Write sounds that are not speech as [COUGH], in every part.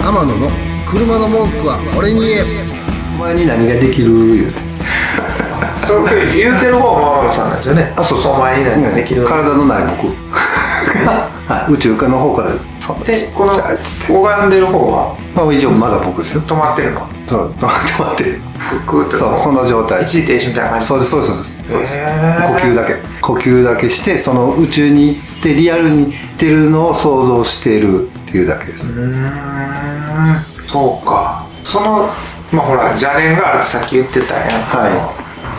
天野の車の文句は俺に言え。お前に何ができる？言うてそう言うてる方は天野さんなんですよね。あそうそう。お前に何ができる？体のない僕はい。宇宙の方から。でこの拝んでる方は？まあ一応まだ僕ですよ。止まってるの？そう。止まってる。そうそんな状態。一時停止みたいな感じ？そうですそうですそうです。そうです。へー。呼吸だけ。呼吸だけしてその宇宙に行ってリアルに行ってるのを想像しているっていうだけです、うーんそうか。そのまあほら邪念があるってさっき言ってたやん。は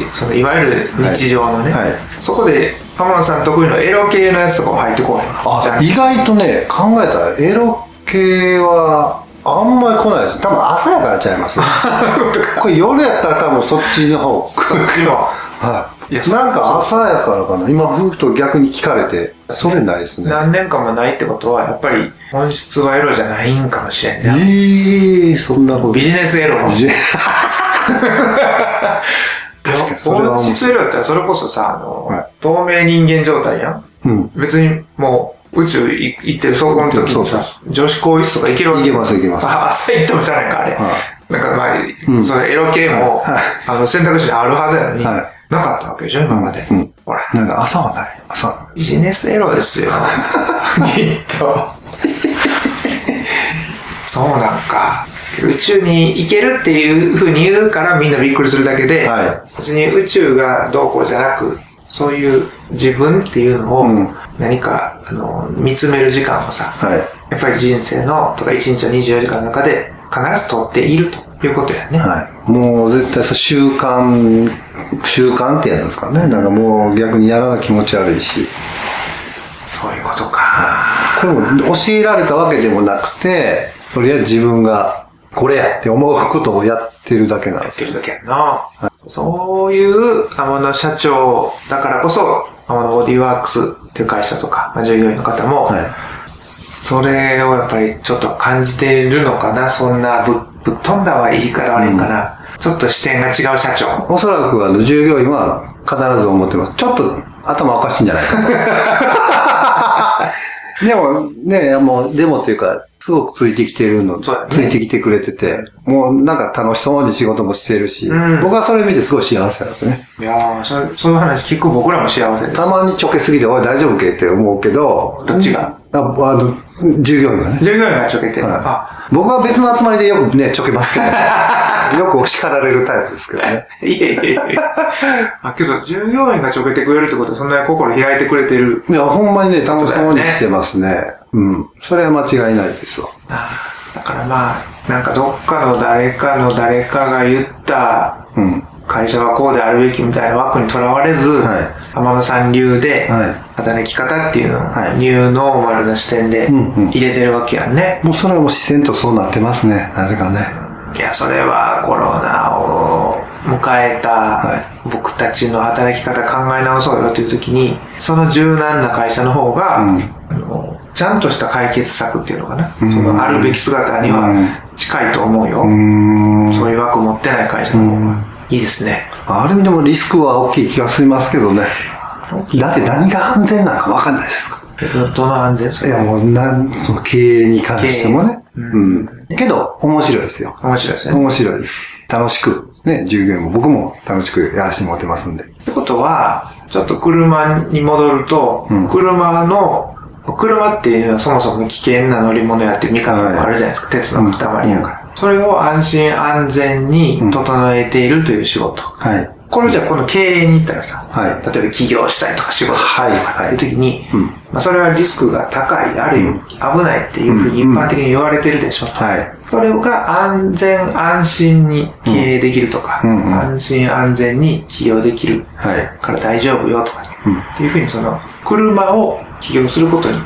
い。そのいわゆる日常のね、はい。はいそこで浜野さん得意のエロ系のやつとかも入ってこないあ意外とね考えたらエロ系はあんまり来ないです。多分朝やからちゃいます。[LAUGHS] これ夜やったら多分そっちの方。そっちもはいなんか朝やからかな。今ふうと逆に聞かれてそれないですね。何年間もないってことはやっぱり本質はエロじゃないんかもしれんえね、えそんなこと。ビジネスエロの。ビジネス。[LAUGHS] 確かにそれは本質エロだったらそれこそさあの、はい。透明人間状態やん。うん。別にもう宇宙い行ってる走行の時にそうそうさ女子更衣室とか行けるわけ行けます行けます。あ朝行ってもじゃないかあれ、はなんかまあ、ん。そのエロ系も、はい。あの選択肢にあるはずやのに、はいなかったわけでしょ今まで、うんほらなんか朝はない朝はビジネスエロですよ。[LAUGHS] きっと。そうなんか。宇宙に行けるっていう風に言うからみんなびっくりするだけで、はい別に宇宙がどうこうじゃなく、そういう自分っていうのをうん何か、あの見つめる時間をさ、はいやっぱり人生のとか1日の24時間の中で必ず取っているということやね。はい。もう絶対そう習慣、習慣ってやつですかね。なんかもう逆にやらな気持ち悪いし。そういうことか。これも教えられたわけでもなくて、とりあえず自分がこれやって思うことをやってるだけなんですよ。やってる時やんな。そういう天野社長だからこそ、天野ボディーワークスっていう会社とか、まあ、従業員の方も、はい。それをやっぱりちょっと感じてるのかな。そんなぶぶっ飛んだは言い方悪いかな。ちょっと視点が違う社長。おそらくあの従業員は必ず思ってます。ちょっと頭おかしいんじゃないかな。[LAUGHS] でもね、もう、でもっていうか、すごくついてきてるの、ねついてきてくれてて、もうなんか楽しそうに仕事もしてるし、うん僕はそれ見てすごい幸せなんですよね。いやーそそういう話聞く僕らも幸せです。たまにちょけすぎて、おい大丈夫けって思うけど、どっちが？ああの、従業員がね。従業員がちょけて、はいあ、僕は別の集まりでよくね、ちょけますけど、[LAUGHS] よく叱られるタイプですけどね。いえいえいえ。あ、けど、従業員がちょけてくれるってことは、そんなに心開いてくれてる。いや、ほんまにね、楽しそうにしてますね。うん。それは間違いないですわ。だからまあ、なんかどっかの誰かの誰かが言った、うん。会社はこうであるべきみたいな枠にとらわれず、はい天野さん流ではい、働き方っていうのを、はいニューノーマルな視点でんうん入れてるわけやんね。もうそれはもう自然とそうなってますね。なぜかね。いや、それはコロナを迎えたはい僕たちの働き方考え直そうよという時に、その柔軟な会社の方が、うんあのちゃんとした解決策っていうのかな。そのあるべき姿にはうん近いと思うよ。そういう枠持ってない会社の方がいいですね。ある意味でもリスクは大きい気がしますけどね。だって何が安全なのか分かんないですか？どどの安全それいや、もう、なん、その経営に関してもね。うん。けど、面白いですよ。面白いですね。面白いです。楽しく、ね、従業員も僕も楽しくやらせてもらってますんで。ってことは、ちょっと車に戻ると、うん車の、車っていうのはそもそも危険な乗り物やっていう見方もあるじゃないですか。鉄の塊やから。それを安心安全に整えているという仕事。はい。これじゃあこの経営に行ったらさ、はい。例えば起業したいとか仕事したいとかっていう時に、うん。まあそれはリスクが高い、あるいは危ないっていうふうに一般的に言われてるでしょ。はい。それが安全安心に経営できるとか、うん。うん。安心安全に起業できるはい。から大丈夫よとかね、うん。っていうふうにその車を起業することにうん。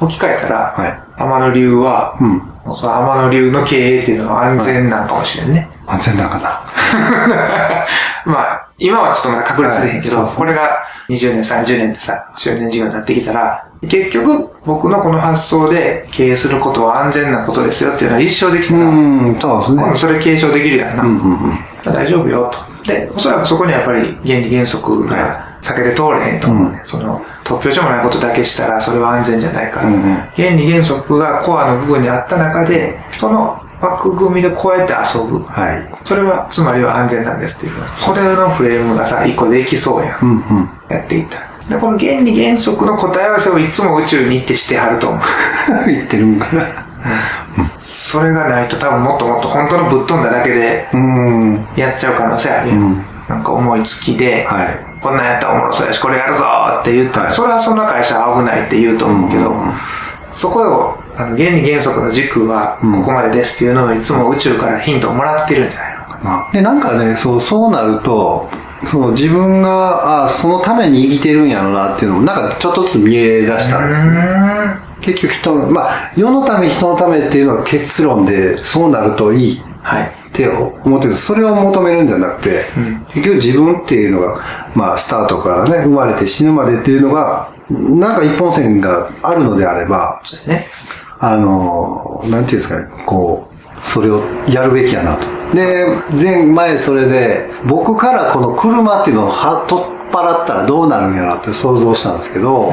置き換えたら、はい。天野流は、天野流の経営っていうのは安全なんかもしれんね。安全だかな？[LAUGHS] まあ、今はちょっとまだ確立でへんけど、はいこれが20年、30年ってさ、周年事業になってきたら、結局僕のこの発想で経営することは安全なことですよっていうのは立証できたら、うん、そうですね。今度それ継承できるやんな。うんうんうん。大丈夫よと。で、おそらくそこにはやっぱり原理原則が避けて通れへんと思うね。その、突拍子もないことだけしたら、それは安全じゃないから。うんうん原理原則がコアの部分にあった中で、その枠組みでこうやって遊ぶ。はい。それは、つまりは安全なんですっていう。それのフレームがさ、一個できそうやん。うんうん。やっていったら。で、この原理原則の答え合わせをいつも宇宙に行ってしてはると思う。[LAUGHS] 言ってるんかな。それがないと多分もっともっと本当のぶっ飛んだだけでうん。やっちゃう可能性あるよ。うんなんか思いつきで、はい。こんなんやったらおもろそうやし、これやるぞって言ったら、はいそれはそんな会社は危ないって言うと思うけど、うんうんうんそこを、あの、原理原則の軸はここまでですっていうのをいつも宇宙からヒントをもらってるんじゃないの？かまあ、で、なんかね、そう、そうなると、その自分が、あそのために生きてるんやろなっていうのも、なんかちょっとずつ見え出したんですね。な。結局人の、まあ、世のため人のためっていうのが結論で、そうなるといいはい。って思ってるそれを求めるんじゃなくて、結局自分っていうのが、まあ、スタートからね、生まれて死ぬまでっていうのが、なんか一本線があるのであれば、ね。あの、なんていうんですかね、こう、それをやるべきやなと。で、前、前それで、僕からこの車っていうのをは取っ払ったらどうなるんやろって想像したんですけど、う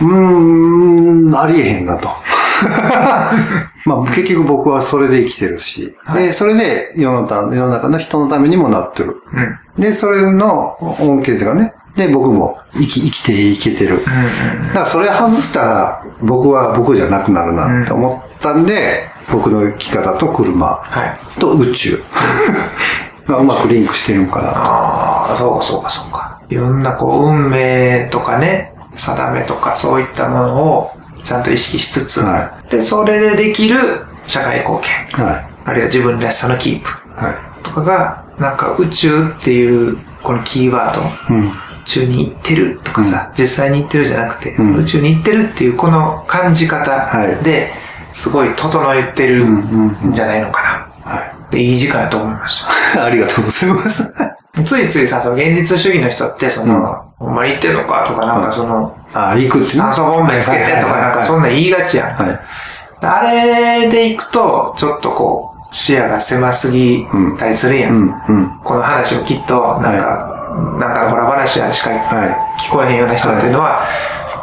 ーん、ありえへんなと。[LAUGHS] まあ結局僕はそれで生きてるし、で、それで世のた世の中の人のためにもなってる。うん。で、それの恩恵がね、で、僕も生き、生きていけてる。だからそれ外したら、僕は僕じゃなくなるなって思ったんで、僕の生き方と車はい。と宇宙 [LAUGHS] がうまくリンクしてるんかなああ、そうかそうかそうか。いろんなこう、運命とかね、定めとかそういったものをちゃんと意識しつつ、はで、それでできる社会貢献、と。はい。あるいは自分らしさのキープはい。とかが、なんか宇宙っていうこのキーワード、うん。宇宙に行ってるとかさ、実際に行ってるじゃなくて、ん宇宙に行ってるっていうこの感じ方はいで、すごい整えてるんじゃないのかな。はで、いい時間だと思いました。い。[LAUGHS] ありがとうございます。ついついさ、その現実主義の人って、その、ほんまに言ってんのかとか、なんかその、あ、行くっ酸素ボンベつけてとか、なんかそんなん言いがちやん。はい。あれで行くと、ちょっとこう、視野が狭すぎたりするやん。うん、うん。この話もきっと、なんか、なんかのほら話やしかはい。聞こえへんような人っていうのは、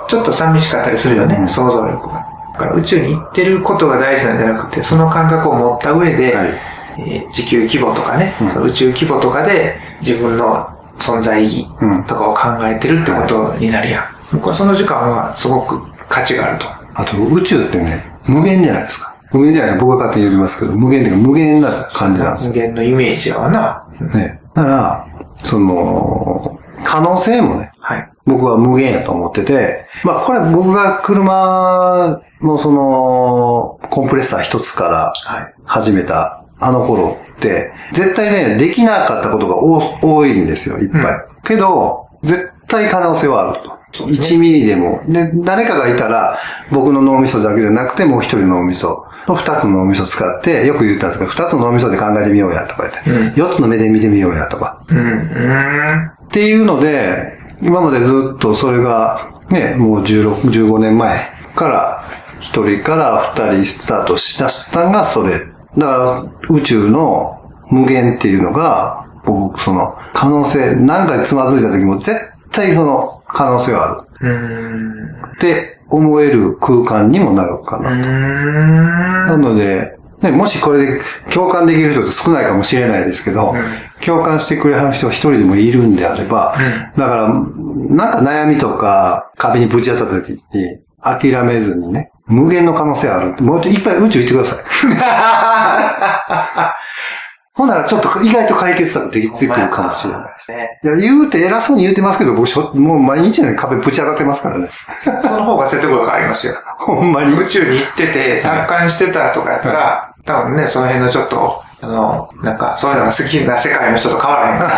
ちょっと寂しかったりするよね、想像力が。だから宇宙に行ってることが大事なんじゃなくて、その感覚を持った上で、はいえー地球規模とかね、宇宙規模とかで自分の存在意うん義とかを考えてるってことになるやん。僕はその時間はすごく価値があると。あと、宇宙ってね、無限じゃないですか。無限じゃない僕が勝手に言いますけど、無限っていうか無限な感じなんですよ無限のイメージやわな。ね。だから、その、可能性もね、はい。僕は無限やと思ってて、まあこれ僕が車のその、コンプレッサー一つからはい。始めたあの頃って、絶対ね、できなかったことが多多いんですよ、いっぱい。けど、絶対可能性はあると。1ミリでも。で、誰かがいたら、僕の脳みそだけじゃなくて、もう一人の脳みそと二つの脳みそ使って、よく言ったんですけど、二つの脳みそで考えてみようやとか言って、四、つの目で見てみようやとか。うん、うん。っていうので、今までずっとそれが、ね、もう16、15年前から、一人から二人スタートしだしたのがそれ。だから、宇宙の無限っていうのが、僕、その、可能性、何かにつまずいた時も絶対その可能性はある。うん。って思える空間にもなるかな。うん。なので、ね、もしこれで共感できる人って少ないかもしれないですけど、共感してくれる人が一人でもいるんであれば、だから、なんか悩みとか壁にぶち当たった時に諦めずにね、無限の可能性ある。もういっぱい宇宙行ってください。[LAUGHS] ほんならちょっと意外と解決策できてくるかもしれないです。ね。いや、言うて偉そうに言うてますけど、僕しょ、もう毎日のように壁ぶち当たってますからね。その方が説得力ありますよ。ほんまに。宇宙に行ってて、達観してたとかやったら、多分ね、その辺のちょっと、あの、なんか、そういうのが好きな世界の人と変わらへんから。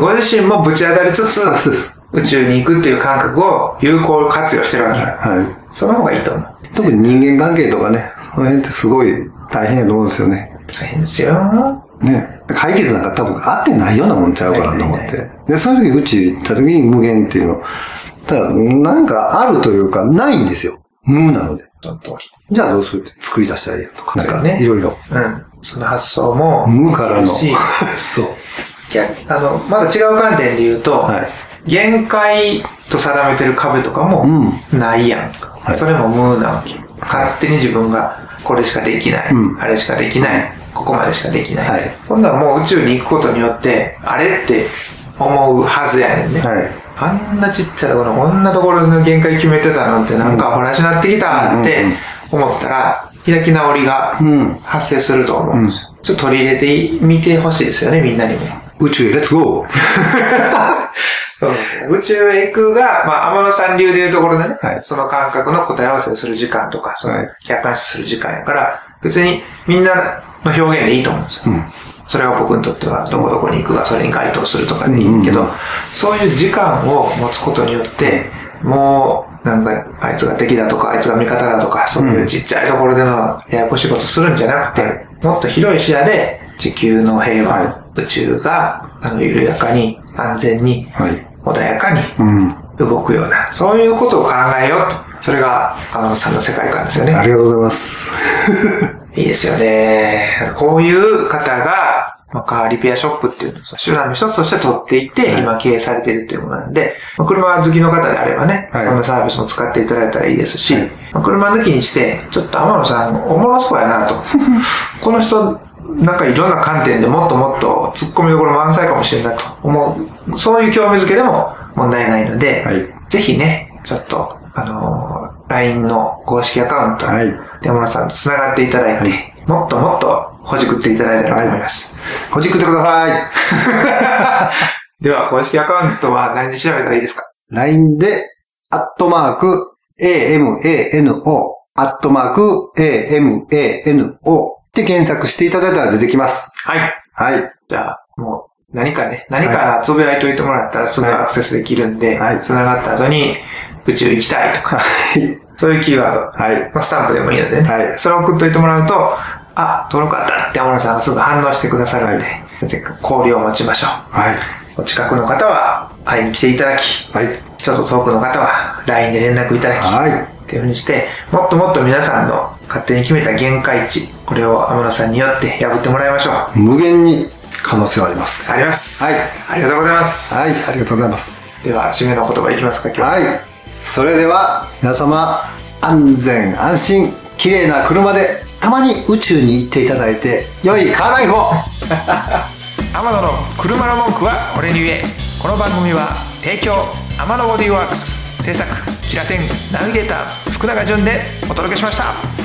ご自身もぶち当たりつつ。宇宙に行くっていう感覚を有効活用してるわけ。はい。その方がいいと思う。特に人間関係とかね、その辺ってすごい大変やと思うんですよね。大変ですよ。ね。解決なんか多分あってないようなもんちゃうかなと思って。で、その時宇宙行った時に無限っていうの。ただ、なんかあるというか、ないんですよ。無なので。その通じゃあどうするって作り出したらいいやとか。なんか、ねいろいろ。り。うん。その発想も、無からの。し [LAUGHS] そう。逆あの、まだ違う観点で言うと、はい。限界と定めてる壁とかもないやん。はいそれも無なわけ。勝手に自分がこれしかできない、うんあれしかできない、ここまでしかできない。はいそんなんもう宇宙に行くことによって、あれって思うはずやねんね。はい。あんなちっちゃいところ、こんなところの限界決めてたのってなんか話になってきたって思ったら、開き直りがん発生すると思うんですよ。ちょっと取り入れてみてほしいですよね、みんなにも。宇宙へレッツゴーそう。ですね。宇宙へ行くが、まあ、天野さん流でいうところでね、はい。その感覚の答え合わせをする時間とか、そのはい。客観視する時間やから、別にみんなの表現でいいと思うんですよ。それが僕にとっては、どこどこに行くがそれに該当するとかでいいけど、そういう時間を持つことによって、もう、なんか、あいつが敵だとか、あいつが味方だとか、そういうちっちゃいところでのややこしいことするんじゃなくて、はい。もっと広い視野で、地球の平和、は宇宙が、あの、緩やかに、安全に、はい。穏やかにうん。動くような、そういうことを考えようと。それが、天野さんの世界観ですよね。ありがとうございます。[LAUGHS] いいですよね。こういう方が、まあ、カーリペアショップっていうのを手段の一つとして取っていって、今経営されているっていうものなんで、まあ、車好きの方であればね、はいそんなサービスも使っていただいたらいいですし、はいまあ、車抜きにして、ちょっと天野さん、おもろそうやなと。[LAUGHS] この人、なんかいろんな観点でもっともっと突っ込みどころ満載かもしれないと思う。そういう興味づけでも問題ないので、はい。ぜひね、ちょっと、あのー LINE の公式アカウント、はい。山村さんと繋がっていただいて、はい。もっともっとほじくっていただいたらと思います。ほじくってください。[LAUGHS] では、公式アカウントは何で調べたらいいですか？LINE で、アットマーク、AMANO、アットマーク、AMANO って検索していただいたら出てきます。はい。はい。じゃあ、もう、何かね、何かつぶやいといてもらったらすぐアクセスできるんで、はい繋がった後に、宇宙行きたいとか、はい。そういうキーワード、はい。まあ、スタンプでもいいのでね、はいそれを送っといてもらうと、あ、登録あったって山村さんがすぐ反応してくださるので、はぜひ交流を持ちましょはい。う。お近くの方は会いに来ていただき、はい。ちょっと遠くの方は LINE で連絡いただき、はい。っていうふうにして、もっともっと皆さんの勝手に決めた限界値、これを天野さんによって破ってもらいましょう。無限に可能性はあります。あります。はいありがとうございます。はい。ありがとうございます。では、締めの言葉いきますか、今日は。はい。それでは、皆様、安全安心、綺麗な車で、たまに宇宙に行っていただいて、良いカーライフを [LAUGHS] 天野の車の文句は俺に言えこの番組は提供天野ボディーワークス制作キラテンナビゲーター福永潤でお届けしました